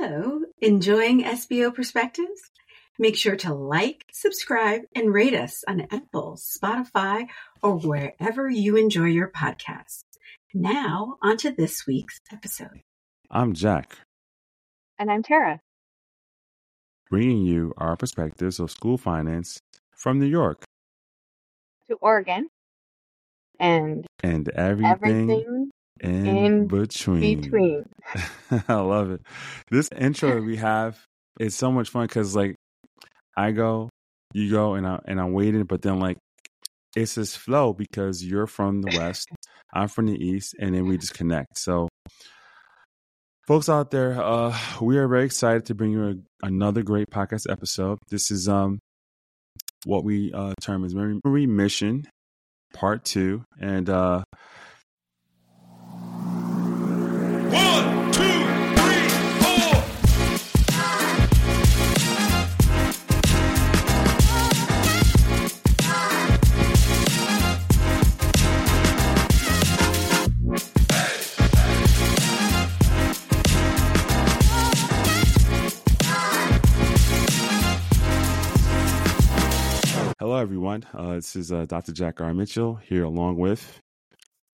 Hello, enjoying SBO Perspectives? Make sure to like, subscribe, and rate us on Apple, Spotify, or wherever you enjoy your podcasts. Now, on to this week's episode. I'm Jack, And I'm Tara. bringing you our perspectives of school finance from New York To Oregon. And and everything, everything in, in between. between. I love it. This intro we have is so much fun because, like, I go, you go, and I and I'm waiting, but then like it's this flow because you're from the west, I'm from the east, and then we just connect. So, folks out there, uh, we are very excited to bring you a, another great podcast episode. This is um what we uh, term as memory mission part two, and uh, One, two, three, four. Hello, everyone. Uh, this is uh, Dr. Jack R. Mitchell here, along with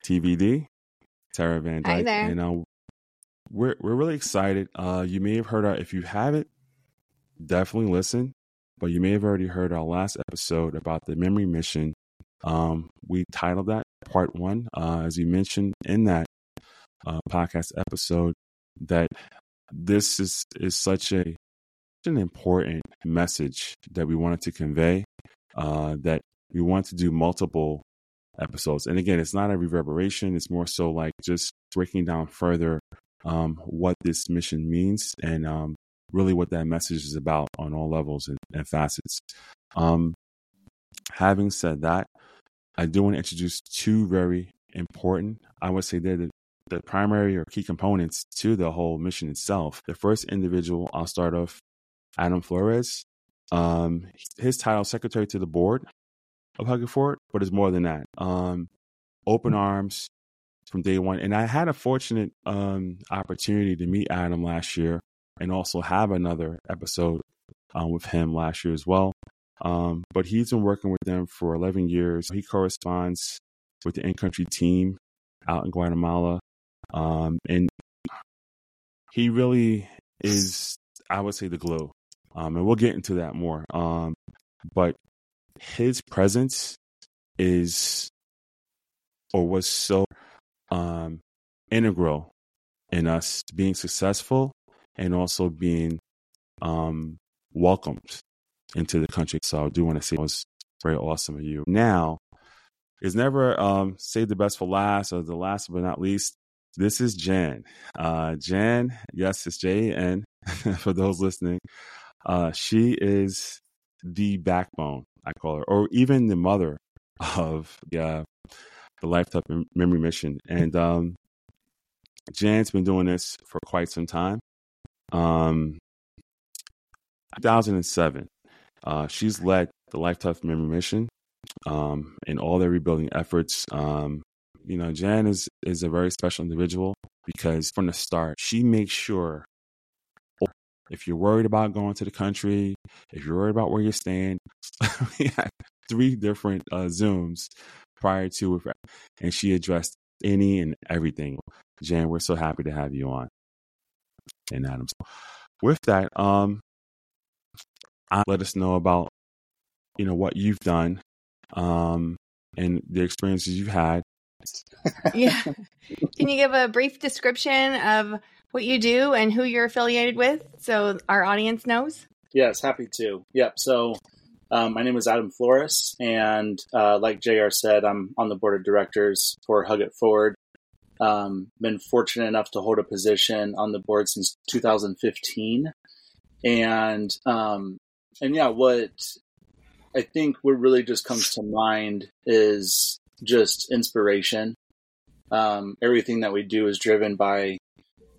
TVD, Tara Van Hi Dyke, there. and uh, we're we're really excited. Uh, you may have heard our. If you haven't, definitely listen. But you may have already heard our last episode about the memory mission. Um, we titled that Part One, uh, as you mentioned in that uh, podcast episode, that this is is such a an important message that we wanted to convey uh, that we want to do multiple episodes. And again, it's not a reverberation. It's more so like just breaking down further um, what this mission means and um, really what that message is about on all levels and, and facets. Um, having said that, I do want to introduce two very important, I would say they're the, the primary or key components to the whole mission itself. The first individual, I'll start off, Adam Flores. Um, his title, Secretary to the Board of Hug It Forward, but it's more than that. Um, open arms from day one. And I had a fortunate um, opportunity to meet Adam last year and also have another episode um, with him last year as well. Um, but he's been working with them for 11 years. He corresponds with the in country team out in Guatemala. Um, and he really is, I would say, the glue. Um, and we'll get into that more. Um, but his presence is or was so um, integral in us being successful and also being um, welcomed into the country. So I do want to say it was very awesome of you. Now, it's never um, save the best for last or the last but not least. This is Jan. Uh, Jan, yes, it's J A N for those listening. Uh, she is the backbone, I call her, or even the mother of the, uh, the Lifetouch Memory Mission. And um, Jan's been doing this for quite some time. Um, 2007, uh, she's led the Lifetouch Memory Mission um, in all their rebuilding efforts. Um, you know, Jan is is a very special individual because from the start, she makes sure if you're worried about going to the country, if you're worried about where you're staying, we had three different uh, Zooms prior to it, and she addressed any and everything. Jan, we're so happy to have you on. And Adam. So with that, um, let us know about you know what you've done, um, and the experiences you've had. Yeah. Can you give a brief description of what you do and who you're affiliated with so our audience knows? Yes, happy to. Yep. So, um, my name is Adam Flores, and uh, like JR said, I'm on the board of directors for Hug It Forward. Um, been fortunate enough to hold a position on the board since 2015, and um, and yeah, what I think what really just comes to mind is just inspiration. Um, everything that we do is driven by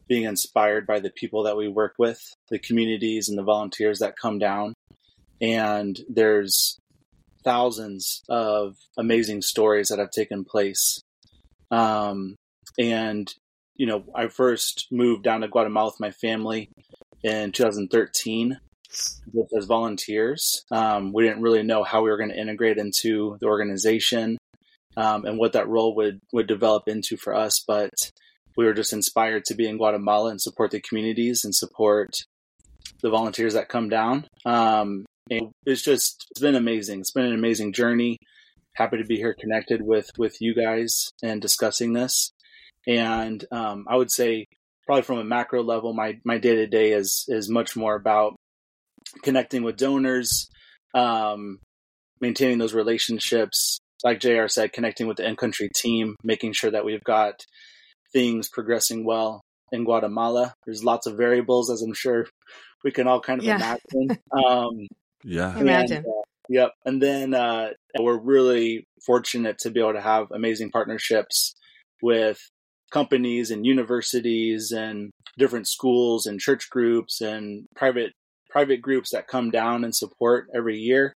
being inspired by the people that we work with, the communities and the volunteers that come down. And there's thousands of amazing stories that have taken place. Um, and, you know, I first moved down to Guatemala with my family in 2013 with as volunteers. Um, we didn't really know how we were going to integrate into the organization um, and what that role would would develop into for us, but we were just inspired to be in Guatemala and support the communities and support the volunteers that come down. Um, it's just it's been amazing. It's been an amazing journey. Happy to be here, connected with with you guys and discussing this. And um, I would say, probably from a macro level, my my day to day is is much more about connecting with donors, um, maintaining those relationships. Like Jr. said, connecting with the in country team, making sure that we've got things progressing well in Guatemala. There's lots of variables, as I'm sure we can all kind of yeah. imagine. Um, yeah, imagine. And, uh, yep. And then uh, we're really fortunate to be able to have amazing partnerships with companies and universities and different schools and church groups and private private groups that come down and support every year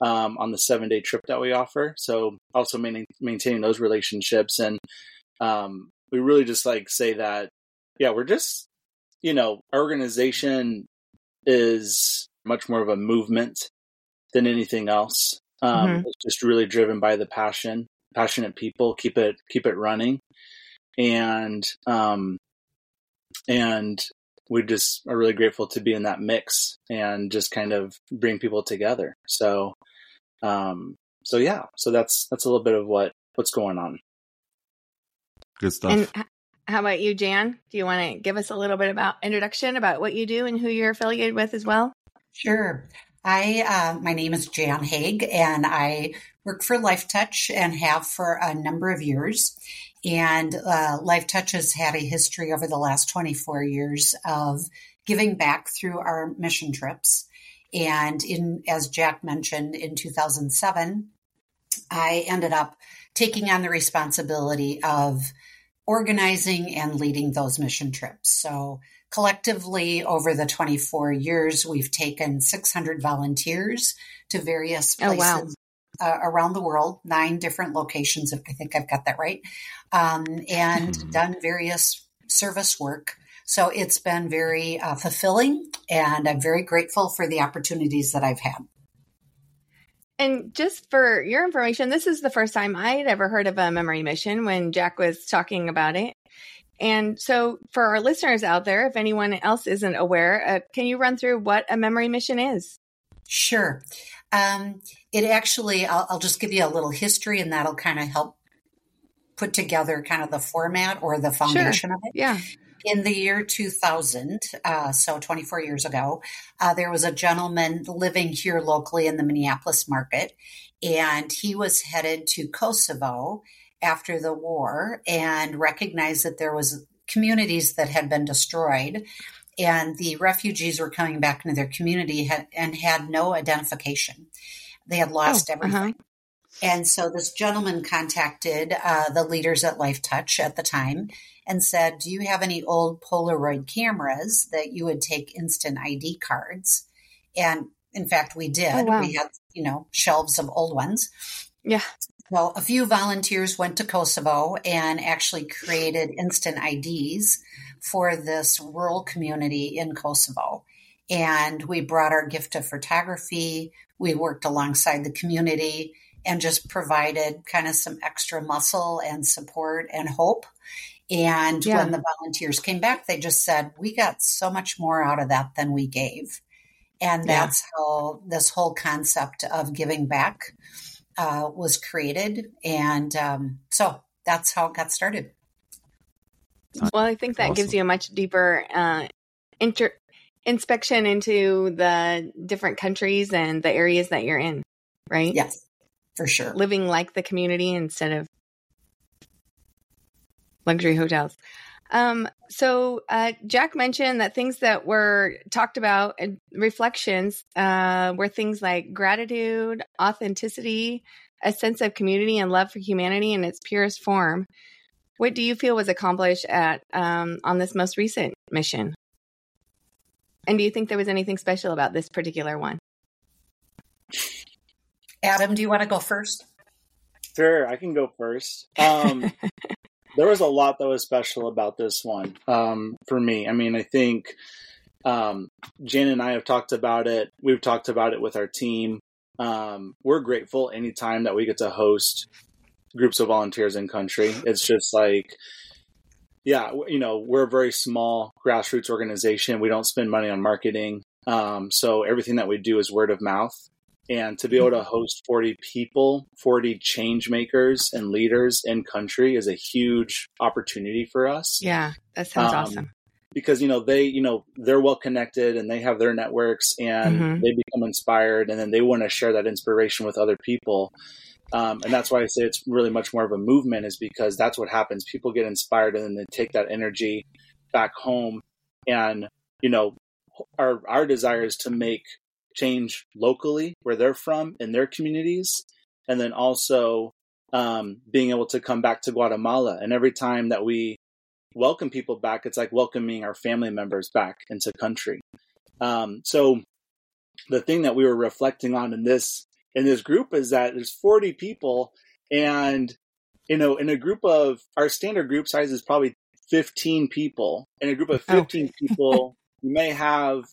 um, on the seven day trip that we offer. So also maintaining, maintaining those relationships and um, we really just like say that yeah we're just you know our organization is much more of a movement than anything else um, mm-hmm. it's just really driven by the passion passionate people keep it keep it running and um and we just are really grateful to be in that mix and just kind of bring people together so um so yeah so that's that's a little bit of what what's going on Good stuff. And how about you, Jan? Do you want to give us a little bit about introduction about what you do and who you're affiliated with as well? Sure. I uh, my name is Jan Haig, and I work for Lifetouch and have for a number of years. And uh, Lifetouch has had a history over the last 24 years of giving back through our mission trips. And in, as Jack mentioned, in 2007, I ended up taking on the responsibility of organizing and leading those mission trips. So collectively over the 24 years, we've taken 600 volunteers to various places. Oh, wow. Uh, around the world, nine different locations. If I think I've got that right, um, and mm-hmm. done various service work. So it's been very uh, fulfilling, and I'm very grateful for the opportunities that I've had. And just for your information, this is the first time I had ever heard of a memory mission when Jack was talking about it. And so, for our listeners out there, if anyone else isn't aware, uh, can you run through what a memory mission is? Sure. Um, it actually, I'll, I'll just give you a little history, and that'll kind of help put together kind of the format or the foundation sure. of it. Yeah in the year 2000, uh, so 24 years ago, uh, there was a gentleman living here locally in the Minneapolis market, and he was headed to Kosovo after the war and recognized that there was communities that had been destroyed and the refugees were coming back into their community had, and had no identification they had lost oh, everything uh-huh. And so this gentleman contacted uh, the leaders at Lifetouch at the time and said, Do you have any old Polaroid cameras that you would take instant ID cards? And in fact, we did. Oh, wow. We had, you know, shelves of old ones. Yeah. Well, a few volunteers went to Kosovo and actually created instant IDs for this rural community in Kosovo. And we brought our gift of photography. We worked alongside the community and just provided kind of some extra muscle and support and hope. And yeah. when the volunteers came back, they just said, We got so much more out of that than we gave. And that's yeah. how this whole concept of giving back uh, was created. And um, so that's how it got started. Well, I think that awesome. gives you a much deeper uh, inter- inspection into the different countries and the areas that you're in, right? Yes for sure. Living like the community instead of luxury hotels. Um, so uh, Jack mentioned that things that were talked about and reflections uh, were things like gratitude, authenticity, a sense of community, and love for humanity in its purest form. What do you feel was accomplished at um, on this most recent mission? And do you think there was anything special about this particular one? Adam, do you want to go first? Sure, I can go first. Um, there was a lot that was special about this one um, for me. I mean, I think um, Jan and I have talked about it. We've talked about it with our team. Um, we're grateful anytime that we get to host groups of volunteers in country. It's just like, yeah, you know, we're a very small grassroots organization. We don't spend money on marketing. Um, so everything that we do is word of mouth. And to be able to host 40 people, 40 change makers and leaders in country is a huge opportunity for us. Yeah, that sounds Um, awesome. because you know they you know they're well connected and they have their networks and Mhm. they become inspired and then they want to share that inspiration with other people um, and that's why i say it's really much more of a movement is because that's what happens people get inspired and then they take that energy back home and you know our our desire is to make change locally where they're from in their communities and then also um, being able to come back to guatemala. And every time that we welcome people back it's like welcoming our family members back into country. Um, so the thing that we were reflecting on in this in this group is that there's 40 people and you know in a group of our standard group size is probably 15 people. In a group of Oh. 15 people you may have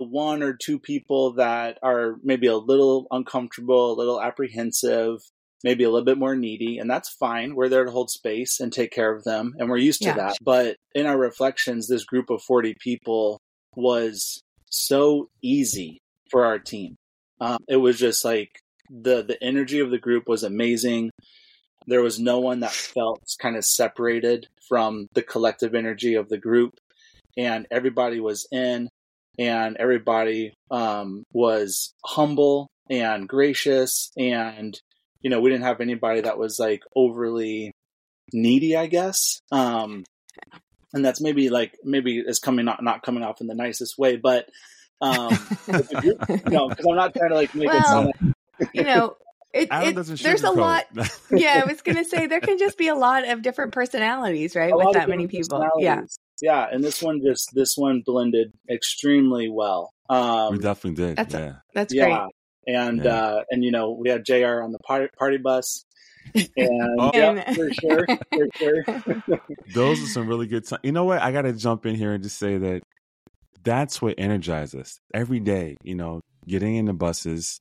one or two people that are maybe a little uncomfortable a little apprehensive maybe a little bit more needy, and that's fine. We're there to hold space and take care of them, and we're used to Yeah. that. But in our reflections, this group of 40 people was so easy for our team. Um, it was just like the the energy of the group was amazing. There was no one that felt kind of separated from the collective energy of the group, and everybody was in, and everybody um, was humble and gracious and you know, we didn't have anybody that was like overly needy, I guess. Um, and that's maybe like maybe is coming not not coming off in the nicest way, but um, but the group, you know, because I'm not trying to like make it Well, sound like you know, it, it, there's a lot. Yeah, I was gonna say there can just be a lot of different personalities, right, a with lot of that many people. Yeah, personalities. Yeah, and this one just this one blended extremely well. Um, we definitely did. That's- yeah. that's yeah, great. and Yeah. uh, and you know we had Jr. on the party, party bus, and Oh. yeah, for sure, for sure. Those are some really good times. You know what? I got to jump in here and just say that that's what energizes us every day. You know, getting in the buses,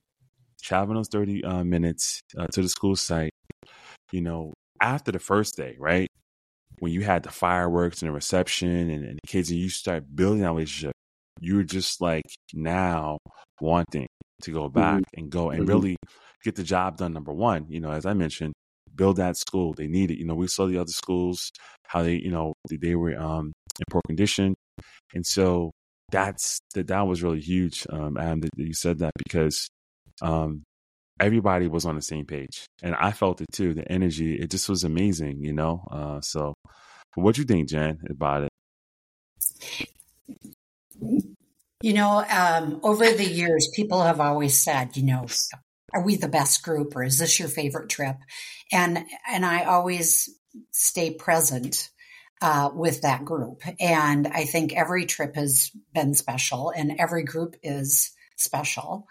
traveling those 30 uh, minutes uh, to the school site, you know, after the first day, right? When you had the fireworks and the reception and, and the kids, and you start building that relationship, you're just like now wanting to go back and go and Mhm. really get the job done. Number one, you know, as I mentioned, build that school. They need it. You know, we saw the other schools how they, you know, they, they were um, in poor condition, and so that's that. That was really huge, um, Adam, that you said that because um, everybody was on the same page, and I felt it too. The energy, it just was amazing, you know. Uh, so, what do you think, Jan, about it? You know, um, over the years, people have always said, you know, are we the best group or is this your favorite trip? And and I always stay present uh, with that group. And I think every trip has been special and every group is special.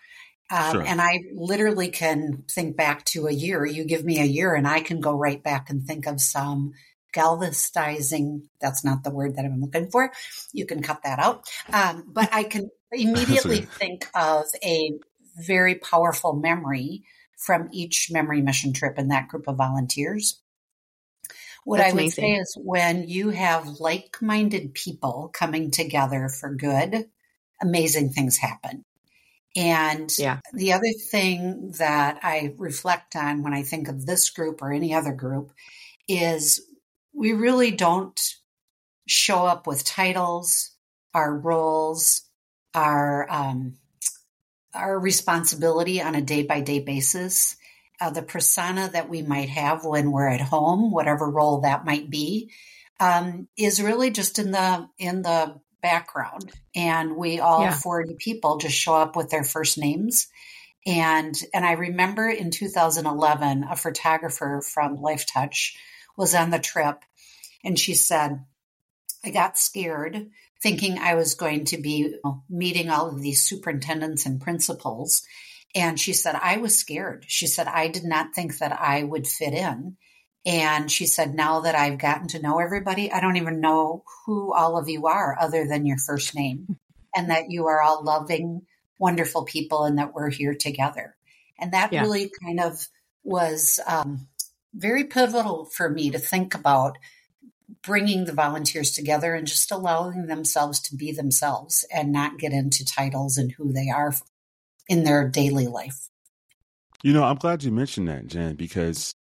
Um, Sure. And I literally can think back to a year. You give me a year, and I can go right back and think of some galvanizing. That's not the word that I'm looking for. You can cut that out. Um, but I can immediately think of a very powerful memory from each memory mission trip in that group of volunteers. What That's I would amazing. say is when you have like minded people coming together for good, amazing things happen. And Yeah. the other thing that I reflect on when I think of this group or any other group is we really don't show up with titles, our roles, our um, our responsibility on a day by day basis. Uh, the persona that we might have when we're at home, whatever role that might be, um, is really just in the in the background. And we all Yeah. forty people just show up with their first names. And and I remember in 2011, a photographer from Lifetouch was on the trip, and she said, "I got scared." Thinking I was going to be meeting all of these superintendents and principals. And she said, I was scared. She said, I did not think that I would fit in. And she said, now that I've gotten to know everybody, I don't even know who all of you are other than your first name. and that you are all loving, wonderful people and that we're here together. And that Yeah. really kind of was um, very pivotal for me to think about bringing the volunteers together and just allowing themselves to be themselves and not get into titles and who they are in their daily life. You know, I'm glad you mentioned that, Jen, because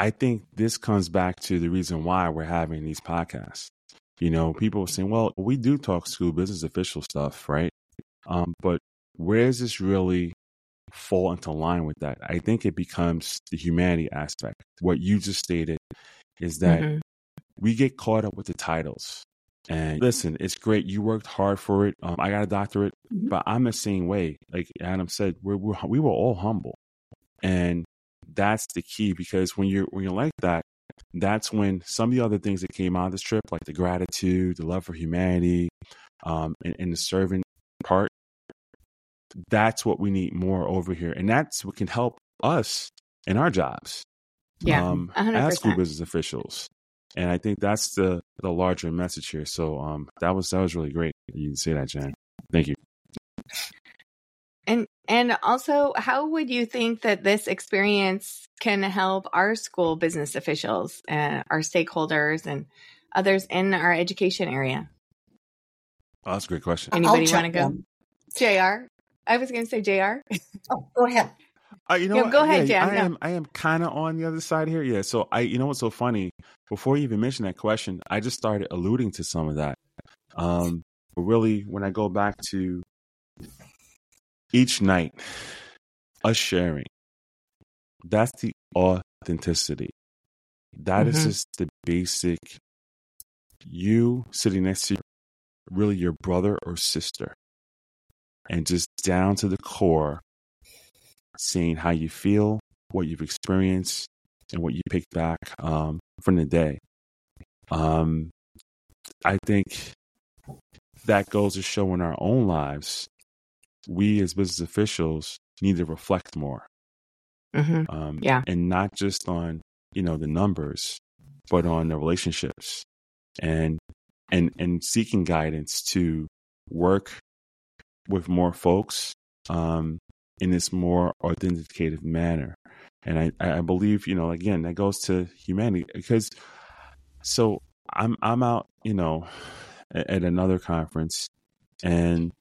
I think this comes back to the reason why we're having these podcasts. You know, people are saying, well, we do talk school business official stuff, right? Um, but where does this really fall into line with that? I think it becomes the humanity aspect. What you just stated is that Mhm. we get caught up with the titles. And listen, it's great. You worked hard for it. Um, I got a doctorate, Mhm. but I'm the same way. Like Adam said, we're, we're we were all humble, and that's the key. Because when you're when you're like that, that's when some of the other things that came out of this trip, like the gratitude, the love for humanity, um, and, and the serving part, that's what we need more over here, and that's what can help us in our jobs Yeah, um, as school business officials. And I think that's the the larger message here. So um, that was that was really great. You can say that, Jan. Thank you. And and also, how would you think that this experience can help our school business officials, uh, our stakeholders, and others in our education area? Oh, that's a great question. Anybody want to go? in. Jr. I was going to say Jr. Oh, go ahead. Uh, you know, Yeah, go ahead, Yeah, Jan, I no. am I am kind of on the other side here. Yeah. So I, you know, what's so funny? Before you even mentioned that question, I just started alluding to some of that. Um, but really, when I go back to each night, us sharing, that's the authenticity. That is Mhm. just the basic. You sitting next to really your brother or sister, and just down to the core, seeing how you feel, what you've experienced, and what you picked back um, from the day. Um, I think that goes to show in our own lives, we as business officials need to reflect more, hmm um, Yeah. and not just on you know the numbers, but on the relationships, and and and seeking guidance to work with more folks um, in this more authenticative manner. And I, I believe, you know, again, that goes to humanity because so I'm I'm out, you know, at, at another conference and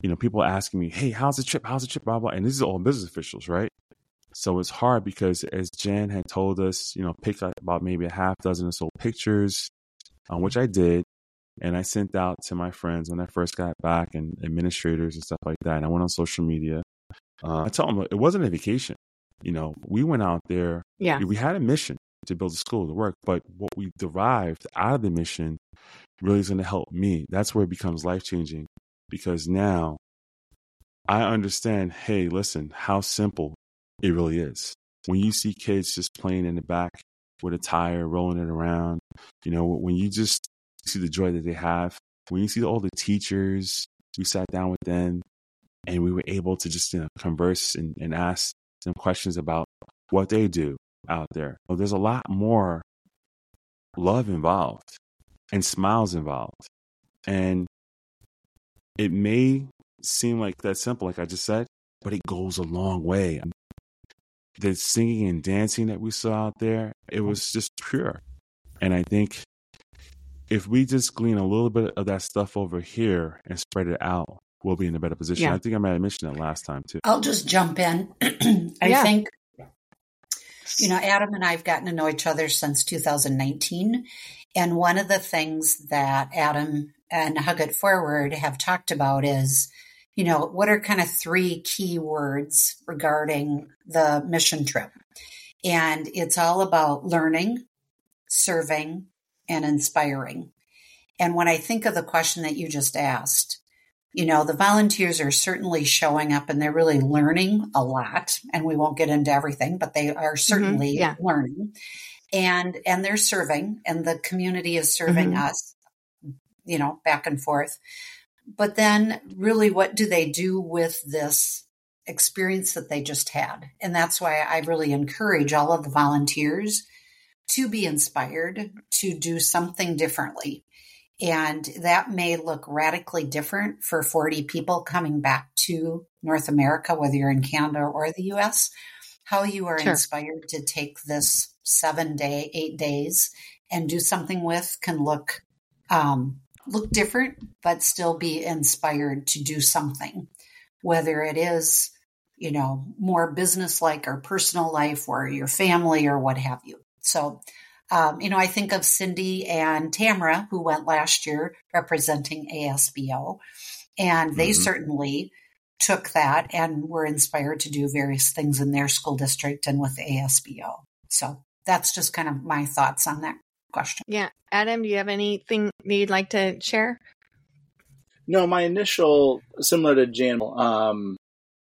you know, people asking me, Hey, how's the trip? How's the trip? Blah blah. And this is all business officials, right? So it's hard because as Jan had told us, you know, pick up about maybe a half dozen or so pictures, um, which I did. And I sent out to my friends when I first got back and administrators and stuff like that. And I went on social media. Uh, I told them it wasn't a vacation. You know, we went out there. Yeah. We had a mission to build a school to work, but what we derived out of the mission really is going to help me. That's where it becomes life changing because now I understand. Hey, listen, how simple it really is. When you see kids just playing in the back with a tire, rolling it around, you know, when you just see the joy that they have, when you see all the teachers, we sat down with them and we were able to just you know, converse and, and ask them questions about what they do out there. Well, there's a lot more love involved and smiles involved. And it may seem like that simple, like I just said, but it goes a long way. The singing and dancing that we saw out there, it was just pure. And I think if we just glean a little bit of that stuff over here and spread it out, we'll be in a better position. Yeah. I think I might have mentioned that last time too. I'll just jump in. I Yeah. think, you know, Adam and I have gotten to know each other since 2019. And one of the things that Adam and Hug It Forward have talked about is, you know, what are kind of three key words regarding the mission trip? And it's all about learning, serving, and inspiring. And when I think of the question that you just asked, you know, the volunteers are certainly showing up and they're really learning a lot. And we won't get into everything, but they are certainly yeah. learning. And and they're serving and the community is serving Mhm. us, you know, back and forth. But then really what do they do with this experience that they just had? And that's why I really encourage all of the volunteers to be inspired to do something differently. And that may look radically different for 40 people coming back to North America, whether you're in Canada or the US. How you are Sure. inspired to take this seven day, eight days and do something with can look um, look different, but still be inspired to do something, whether it is you know more business like or personal life or your family or what have you. So um, you know, I think of Cindy and Tamara, who went last year representing ASBO, and they Mhm. certainly took that and were inspired to do various things in their school district and with ASBO. So that's just kind of my thoughts on that question. Yeah. Adam, do you have anything that you'd like to share? No, my initial, similar to Jan, um,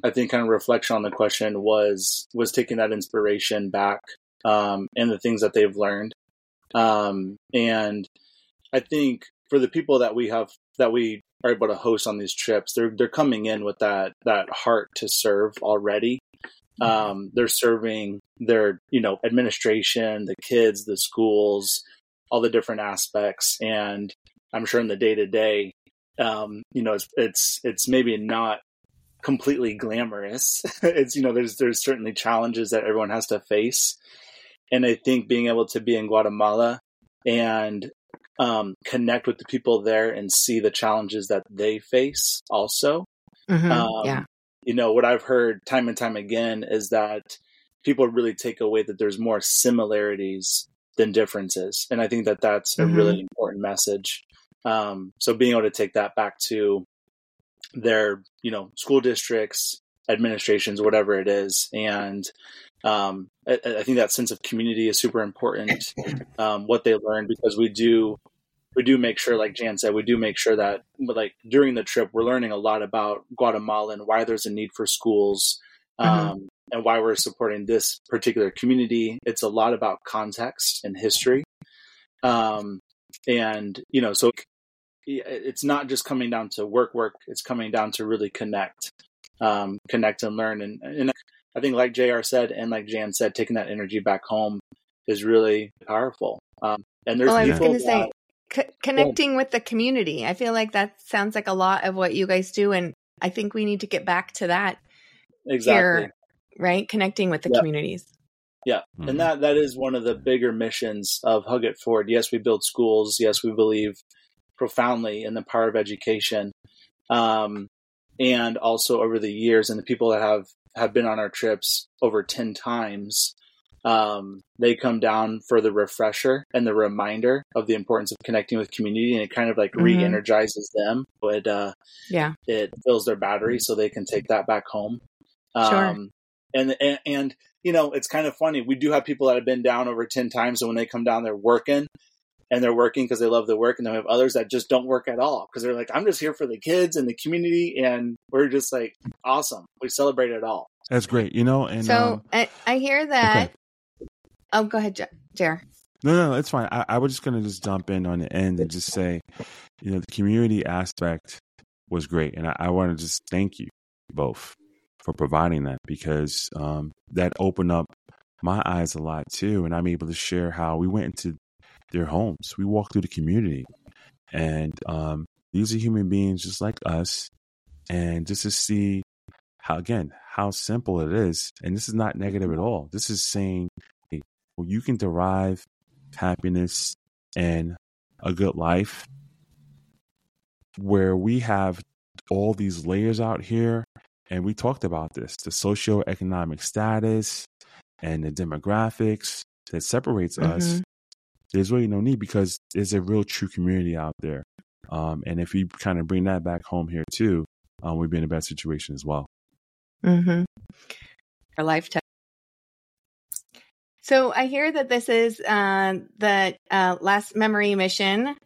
I think kind of reflection on the question was was taking that inspiration back um, and the things that they've learned, um, and I think for the people that we have that we are able to host on these trips, they're they're coming in with that that heart to serve already. Um, they're serving their you know administration, the kids, the schools, all the different aspects, and I'm sure in the day to day um, you know, it's it's it's maybe not completely glamorous. it's you know, there's there's certainly challenges that everyone has to face, and I think being able to be in Guatemala and um, connect with the people there and see the challenges that they face also. Mhm. Um, yeah. You know, what I've heard time and time again is that people really take away that there's more similarities than differences, and I think that that's a Mhm. really important message. Um, so being able to take that back to their, you know, school districts, administrations, whatever it is, and um, I, I think that sense of community is super important. Um, what they learn because we do we do make sure, like Jan said, we do make sure that like during the trip we're learning a lot about Guatemala and why there's a need for schools. Um, And why we're supporting this particular community. It's a lot about context and history. Um, and, you know, so it's not just coming down to work, work. It's coming down to really connect, um, connect and learn. And, and I think, like JR said, and like Jan said, taking that energy back home is really powerful. Um, and there's was people to say, that- co- connecting with the community. I feel like that sounds like a lot of what you guys do, and I think we need to get back to that exactly. here, right? Connecting with the Yeah. communities. Yeah, Mhm. and that that is one of the bigger missions of Hug It Forward. Yes, we build schools. Yes, we believe profoundly in the power of education, um, and also over the years, and the people that have have been on our trips over ten times, um, they come down for the refresher and the reminder of the importance of connecting with community, and it kind of like Mhm. re-energizes them. It uh, Yeah. it fills their battery so they can take that back home. Sure. Um, and, and and you know, it's kind of funny. We do have people that have been down over ten times, and when they come down, they're working, and they're working because they love the work, and then we have others that just don't work at all because they're like, I'm just here for the kids and the community, and we're just like, awesome. We celebrate it all. That's great. You know, and so um, I, I hear that. Oh, go ahead, Jer. No, no, it's fine. I, I was just gonna just jump in on the end and just say, you know, the community aspect was great, and I, I want to just thank you both for providing that because um, that opened up my eyes a lot too, and I'm able to share how we went into their homes. We walked through the community, and um, these are human beings just like us, and just to see how again how simple it is, and this is not negative at all. This is saying, you can derive happiness and a good life where we have all these layers out here and we talked about this the socioeconomic status and the demographics that separates us Mhm. there's really no need because there's a real true community out there um, and if we kind of bring that back home here too um, we'd be in a better situation as well Mm-hmm. Our lifetime. So I hear that this is uh, the uh, last memory mission.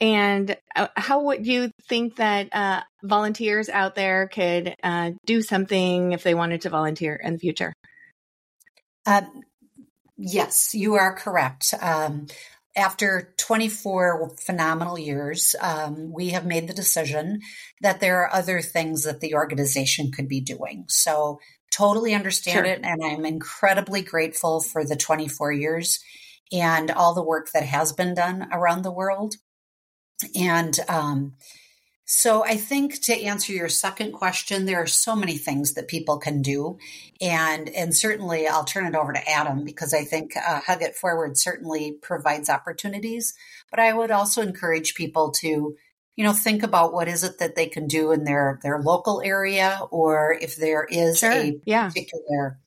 And uh, how would you think that uh, volunteers out there could uh, do something if they wanted to volunteer in the future? Um, yes, you are correct. Um, after 24 phenomenal years, um, we have made the decision that there are other things that the organization could be doing. So, totally understand Sure. it. And I'm incredibly grateful for the 24 years and all the work that has been done around the world. And um, so I think to answer your second question, there are so many things that people can do. And, and certainly I'll turn it over to Adam because I think uh, Hug It Forward certainly provides opportunities. But I would also encourage people to, you know, think about what is it that they can do in their, their local area or if there is Sure. a Yeah. particular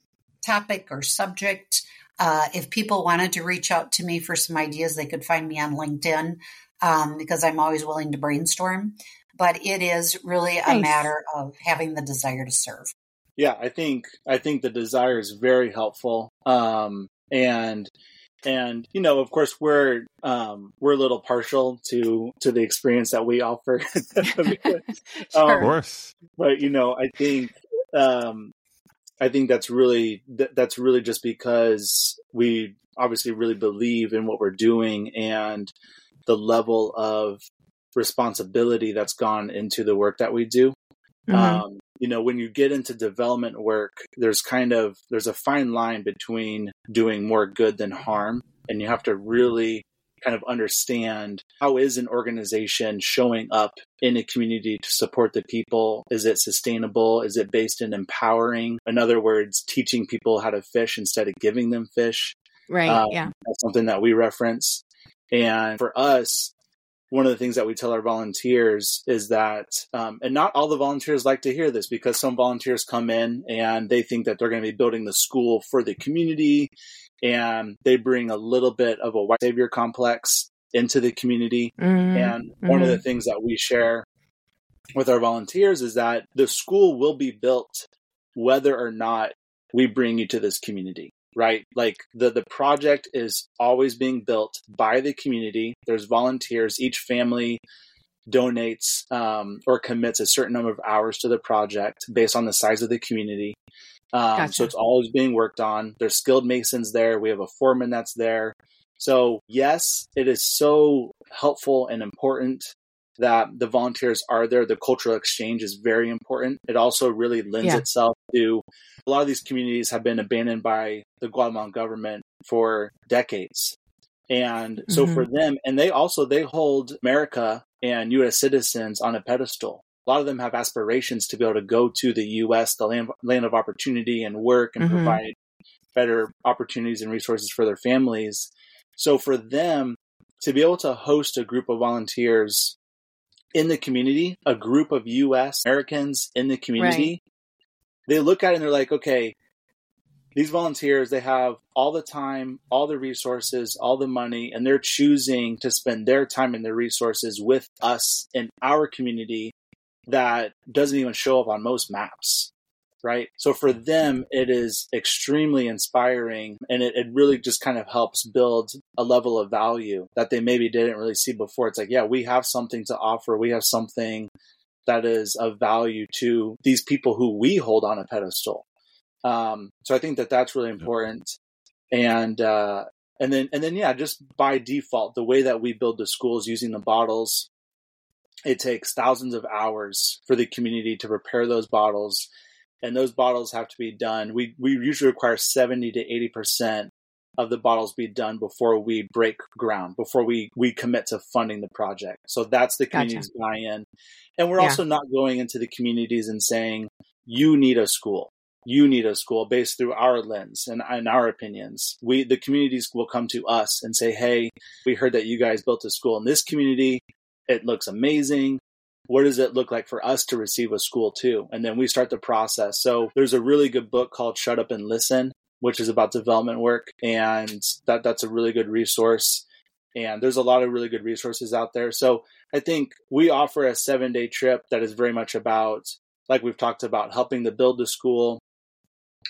topic or subject. Uh, if people wanted to reach out to me for some ideas, they could find me on LinkedIn um, because I'm always willing to brainstorm. But it is really a matter of having the desire to serve. yeah i think i think the desire is very helpful um and and you know of course we're um we're a little partial to to the experience that we offer Sure. Of Um, course. but you know i think um i think that's really th- that's really just because we obviously really believe in what we're doing and the level of responsibility that's gone into the work that we do Mhm. um, you know when you get into development work there's kind of there's a fine line between doing more good than harm and you have to really kind of understand how is an organization showing up in a community to support the people is it sustainable is it based in empowering in other words teaching people how to fish instead of giving them fish right. um, yeah. that's something that we reference. And for us, one of the things that we tell our volunteers is that, um, and not all the volunteers like to hear this because some volunteers come in and they think that they're going to be building the school for the community and they bring a little bit of a white savior complex into the community. Mhm. And one of the things that we share with our volunteers is that the school will be built whether or not we bring you to this community, right? Like the, the project is always being built by the community. There's volunteers. Each family donates um, or commits a certain number of hours to the project based on the size of the community. Um, Gotcha. So it's always being worked on. There's skilled masons there. We have a foreman that's there. So, yes, it is so helpful and important that the volunteers are there. The cultural exchange is very important. It also really lends Yeah. itself to a lot of these communities have been abandoned by the Guatemalan government for decades. And so Mhm. for them, and they also they hold America and US citizens on a pedestal. A lot of them have aspirations to be able to go to the US, the land, land of opportunity and work and Mhm. provide better opportunities and resources for their families. So for them to be able to host a group of volunteers in the community, a group of US Americans in the community, they look at it and they're like, okay, these volunteers, they have all the time, all the resources, all the money, and they're choosing to spend their time and their resources with us in our community that doesn't even show up on most maps. Right. So for them, it is extremely inspiring and it, it really just kind of helps build a level of value that they maybe didn't really see before. It's like, yeah, we have something to offer. We have something that is of value to these people who we hold on a pedestal. Um, so I think that that's really important. And, uh, and then, and then, yeah, just by default, the way that we build the schools using the bottles, it takes thousands of hours for the community to prepare those bottles. And those bottles have to be done. We, we usually require 70 to 80% of the bottles be done before we break ground, before we, we commit to funding the project. So that's the Gotcha. buy-in. And we're Yeah. also not going into the communities and saying, you need a school. You need a school based through our lens and, and our opinions. We the communities will come to us and say, Hey, we heard that you guys built a school in this community. It looks amazing. What does it look like for us to receive a school too? And then we start the process. So there's a really good book called Shut Up and Listen, which is about development work. And that that's a really good resource. And there's a lot of really good resources out there. So I think we offer a seven day trip that is very much about, like we've talked about, helping to build the school,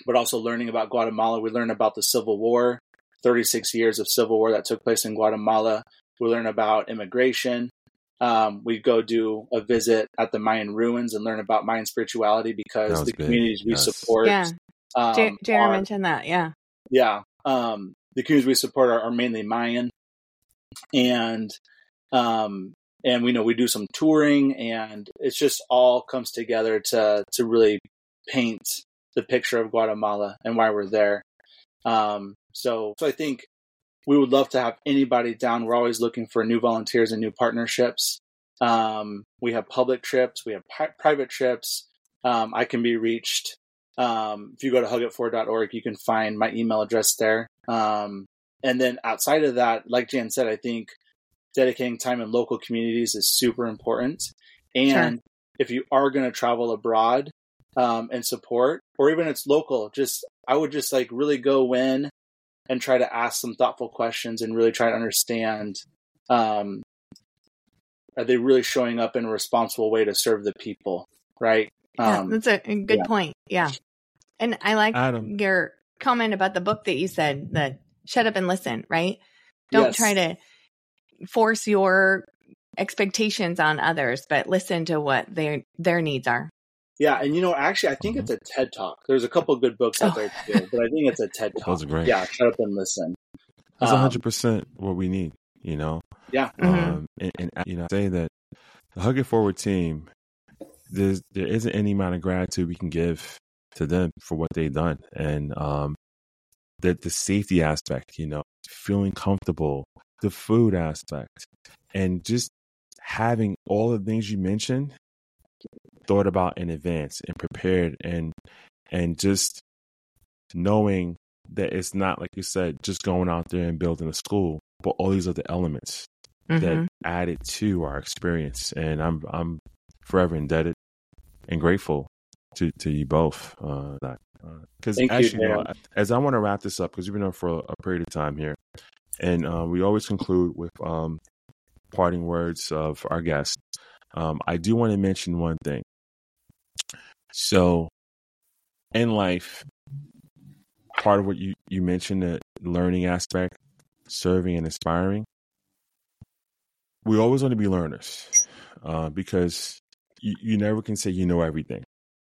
but also learning about Guatemala. We learn about the Civil War, 36 years of Civil War that took place in Guatemala. We learn about immigration. Um, we go do a visit at the Mayan ruins and learn about Mayan spirituality because the big. communities we Yes. support. Yeah. Um, J- Jared are- mentioned that. Yeah. yeah um the communities we support are, are mainly mayan and um and we know we do some touring and it's just all comes together to to really paint the picture of guatemala and why we're there um so so i think we would love to have anybody down. We're always looking for new volunteers and new partnerships. Um, we have public trips, we have pri- private trips. Um, I can be reached. Um, if you go to hugitforward.org, you can find my email address there. Um, and then outside of that, like Jan said, I think dedicating time in local communities is super important. And Sure. if you are going to travel abroad um, and support, or even it's local, just I would just like really go in and try to ask some thoughtful questions and really try to understand um, are they really showing up in a responsible way to serve the people, right? Yeah, Um, that's a, a good yeah. point. Yeah. And I like Adam. your comment about the book that you said that shut up and listen, right? Don't Yes. try to force your expectations on others, but listen to what their their needs are. Yeah, and you know, actually, I think it's a TED Talk. There's a couple good books out Oh. there too, but I think it's a TED Talk. That's are great. Yeah, shut up and listen. That's Um, hundred percent what we need. You know, Yeah, um, and, and you know, say that the Hug It Forward team, there's there isn't any amount of gratitude we can give to them for what they've done, and um, the the safety aspect, you know, feeling comfortable, the food aspect, and just having all the things you mentioned thought about in advance and prepared, and and just knowing that it's not like you said, just going out there and building a school, but all these other elements Mhm. that added to our experience. And I'm I'm forever indebted and grateful to to you both. Uh, because Thank you, actually, you know, as I want to wrap this up, because we've been on for a, a period of time here, and uh, we always conclude with um, parting words of our guests. Um, I do want to mention one thing. So, in life, part of what you you mentioned the learning aspect, serving and inspiring we always want to be learners uh, because you, you never can say you know everything.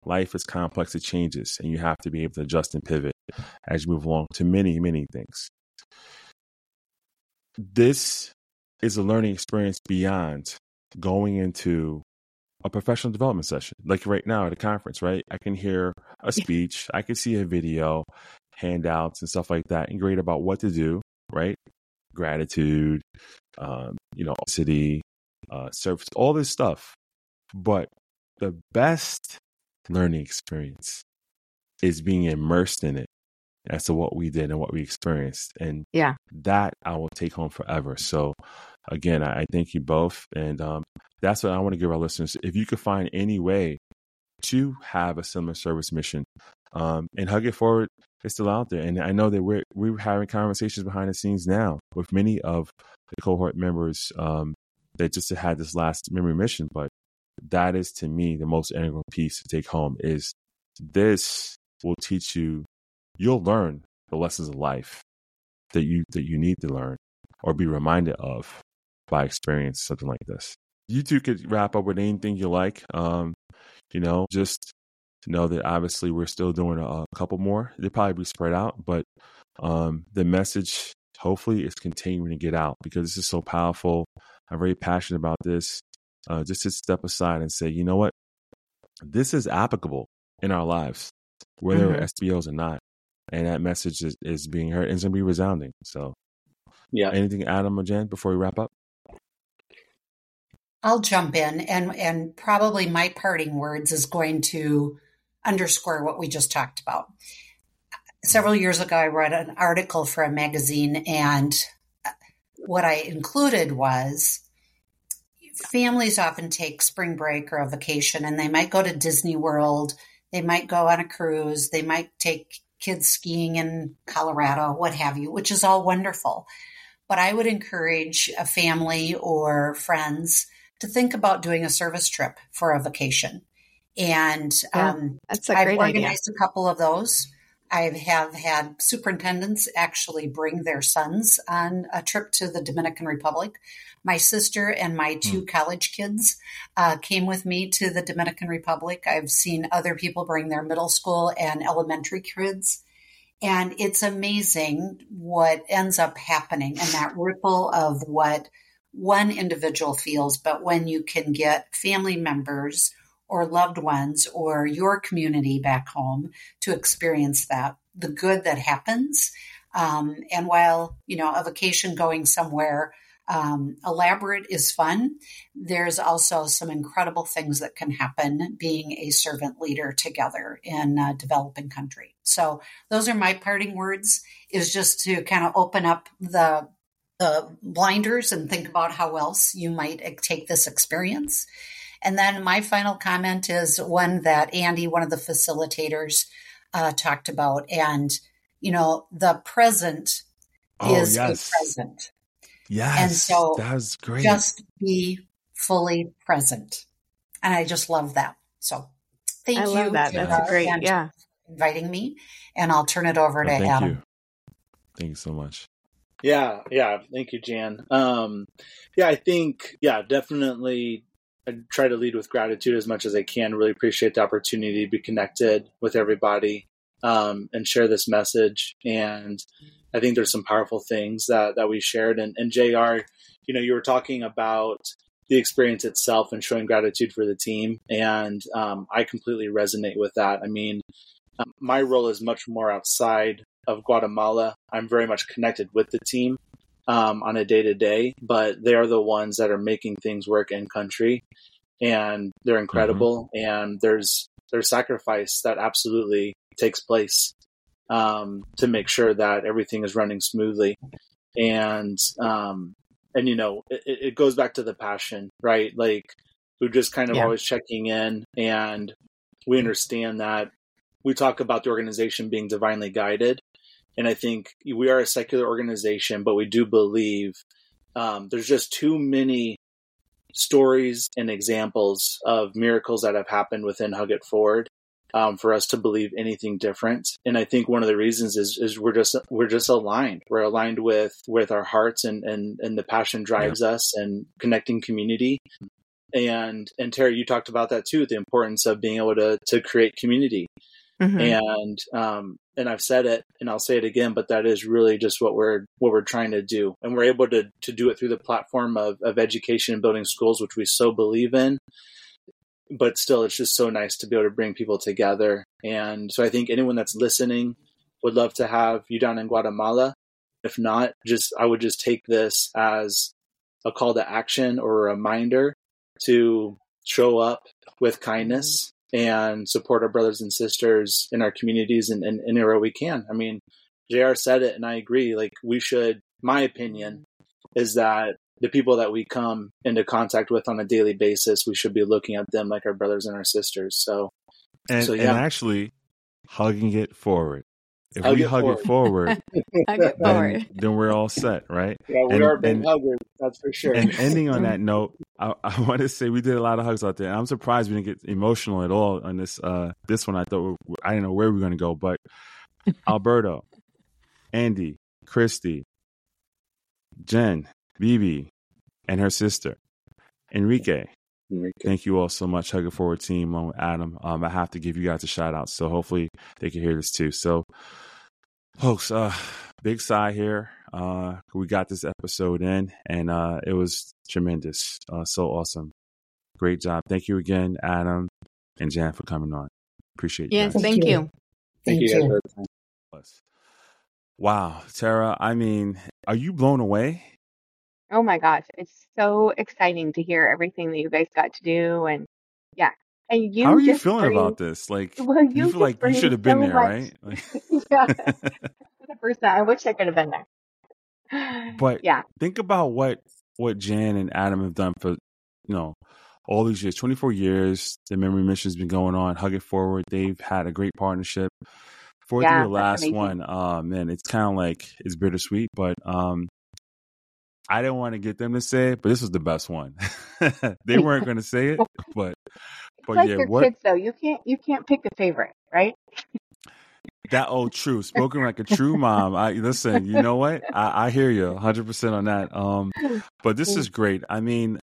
Life is complex, it changes, and you have to be able to adjust and pivot as you move along to many, many things. This is a learning experience beyond going into a professional development session. Like right now at a conference, right? I can hear a speech, I can see a video, handouts, and stuff like that, and great about what to do, right? Gratitude, um, you know, city, uh, service, all this stuff. But the best learning experience is being immersed in it as to what we did and what we experienced. And Yeah. that I will take home forever. So again, I, I thank you both. And um, that's what I want to give our listeners. If you could find any way to have a similar service mission um, and hug it forward, it's still out there. And I know that we're we're having conversations behind the scenes now with many of the cohort members um, that just had this last memory mission. But that is to me the most integral piece to take home is this will teach you you'll learn the lessons of life that you that you need to learn or be reminded of by experience something like this. You two could wrap up with anything you like. Um, you know, just know that obviously we're still doing a, a couple more. They'll probably be spread out, but um, the message hopefully is continuing to get out because this is so powerful. I'm very passionate about this. Uh, just to step aside and say, you know what, this is applicable in our lives, whether Mhm. SBOs or not, and that message is, is being heard and it's going to be resounding. So, yeah. anything, Adam or Jen, before we wrap up? I'll jump in and and probably my parting words is going to underscore what we just talked about. Several years ago I read an article for a magazine and uh, what I included was families often take spring break or a vacation and they might go to Disney World, they might go on a cruise, they might take kids skiing in Colorado, what have you, which is all wonderful. But I would encourage a family or friends to think about doing a service trip for a vacation. And Yeah, um, That's a I've great idea. organized a couple of those. I have had superintendents actually bring their sons on a trip to the Dominican Republic. My sister and my two college kids uh, came with me to the Dominican Republic. I've seen other people bring their middle school and elementary kids. And it's amazing what ends up happening and that ripple of what one individual feels. But when you can get family members or loved ones or your community back home to experience that, the good that happens, Um, and while, you know, a vacation going somewhere um, elaborate is fun, there's also some incredible things that can happen being a servant leader together in a developing country. So those are my parting words is just to kind of open up the the blinders and think about how else you might take this experience. And then my final comment is one that Andy, one of the facilitators, uh, talked about. And, you know, the present Oh, is yes. a present. Yes. And so that was great. Just be fully present. And I just love that. So thank I you. love that. Tara, That's great. and Yeah. Inviting me. And I'll turn it over Oh, to thank Adam. you. Thank you so much. Yeah, yeah. Thank you, Jan. Um, yeah, I think, yeah, definitely I try to lead with gratitude as much as I can. Really appreciate the opportunity to be connected with everybody um, and share this message. And I think there's some powerful things that, that we shared. And, and JR, you know, you were talking about the experience itself and showing gratitude for the team. And um, I completely resonate with that. I mean, um, my role is much more outside of Guatemala. I'm very much connected with the team um, on a day to day, but they are the ones that are making things work in country, and they're incredible. And there's there's sacrifice that absolutely takes place um, to make sure that everything is running smoothly, and um, and you know it, it goes back to the passion, right? Like we're just kind of Yeah. always checking in, and we understand that we talk about the organization being divinely guided. And I think we are a secular organization, but we do believe um, there's just too many stories and examples of miracles that have happened within Hug It Forward um, for us to believe anything different. And I think one of the reasons is is we're just we're just aligned. We're aligned with with our hearts, and and and the passion drives us, and connecting community. And and Terry, you talked about that too, the importance of being able to to create community Mhm. and um, and I've said it and I'll say it again, but that is really just what we're what we're trying to do, and we're able to to do it through the platform of of education and building schools, which we so believe in. But still, it's just so nice to be able to bring people together, and so I think anyone that's listening would love to have you down in Guatemala. If not, just I would just take this as a call to action or a reminder to show up with kindness and support our brothers and sisters in our communities and, and anywhere we can. I mean, JR said it, and I agree. Like, we should, my opinion is that the people that we come into contact with on a daily basis, we should be looking at them like our brothers and our sisters. So, And, So, and actually, hugging it forward. If Hug we it hug forward. it forward, Hug it then, forward. then we're all set, right? yeah, we And- are big and- huggers, that's for sure. And ending on that note, I, I want to say we did a lot of hugs out there. And I'm surprised we didn't get emotional at all on this. Uh, this one, I thought we- I didn't know where we were going to go, but Alberto, Andy, Christy, Jen, Bibi, and her sister, Enrique. Thank you all so much, Hug It Forward team, along with Adam. Um, I have to give you guys a shout out, so hopefully they can hear this too. So, folks, uh, big sigh here. Uh, we got this episode in, and uh, it was tremendous. Uh, so awesome, great job. Thank you again, Adam and Jan, for coming on. Appreciate you Yes, thank you. you. Thank Thank you guys you. for the time. Wow, Tara. I mean, are you blown away? Oh my gosh, it's so exciting to hear everything that you guys got to do, and yeah, and you. How are you feeling about this? Like, Well, you, you feel like you should have been so there, much- right? Like, yeah, hundred percent. I wish I could have been there. But yeah, think about what what Jan and Adam have done for you know all these years 24 years the memory mission's been going on hug it forward they've had a great partnership for Yeah, the last amazing. one uh man it's kind of like it's bittersweet but um I didn't want to get them to say it, but this was the best one. they weren't going to say it, but but like yeah, your what kids though. You can't you can't pick a favorite, right? That old true, spoken like a true mom. I listen. You know what? I, I hear you 100 percent on that. Um, but this is great. I mean,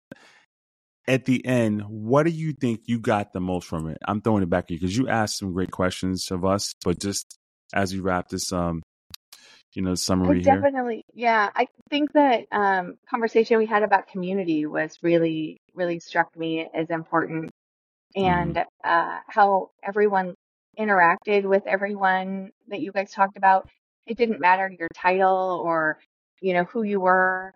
at the end, what do you think you got the most from it? I'm throwing it back at you because you asked some great questions of us. But just as we wrap this, um, you know, I summary here. definitely, yeah. I think that um, conversation we had about community was really, really struck me as important, and uh, how everyone interacted with everyone that you guys talked about. it didn't matter your title or, you know, who you were.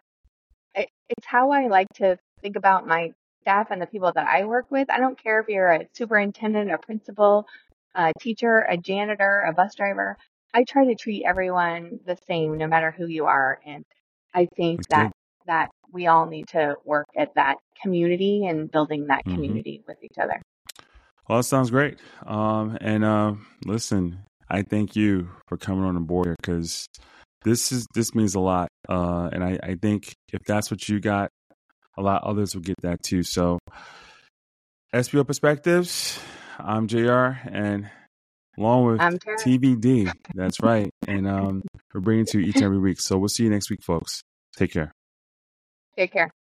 It, it's how I like to think about my staff and the people that I work with. I don't care if you're a superintendent, a principal, a teacher, a janitor, a bus driver. I try to treat everyone the same, no matter who you are. And I think That's that good. that we all need to work at that community and building that Mhm. community with each other. Well, that sounds great. Um, and uh, listen, I thank you for coming on the board because this is this means a lot. Uh, and I, I think if that's what you got, a lot others will get that too. So, SBO perspectives. I'm Jr. and along with TBD. That's right. And um, we're bringing to you each and every week. So we'll see you next week, folks. Take care. Take care.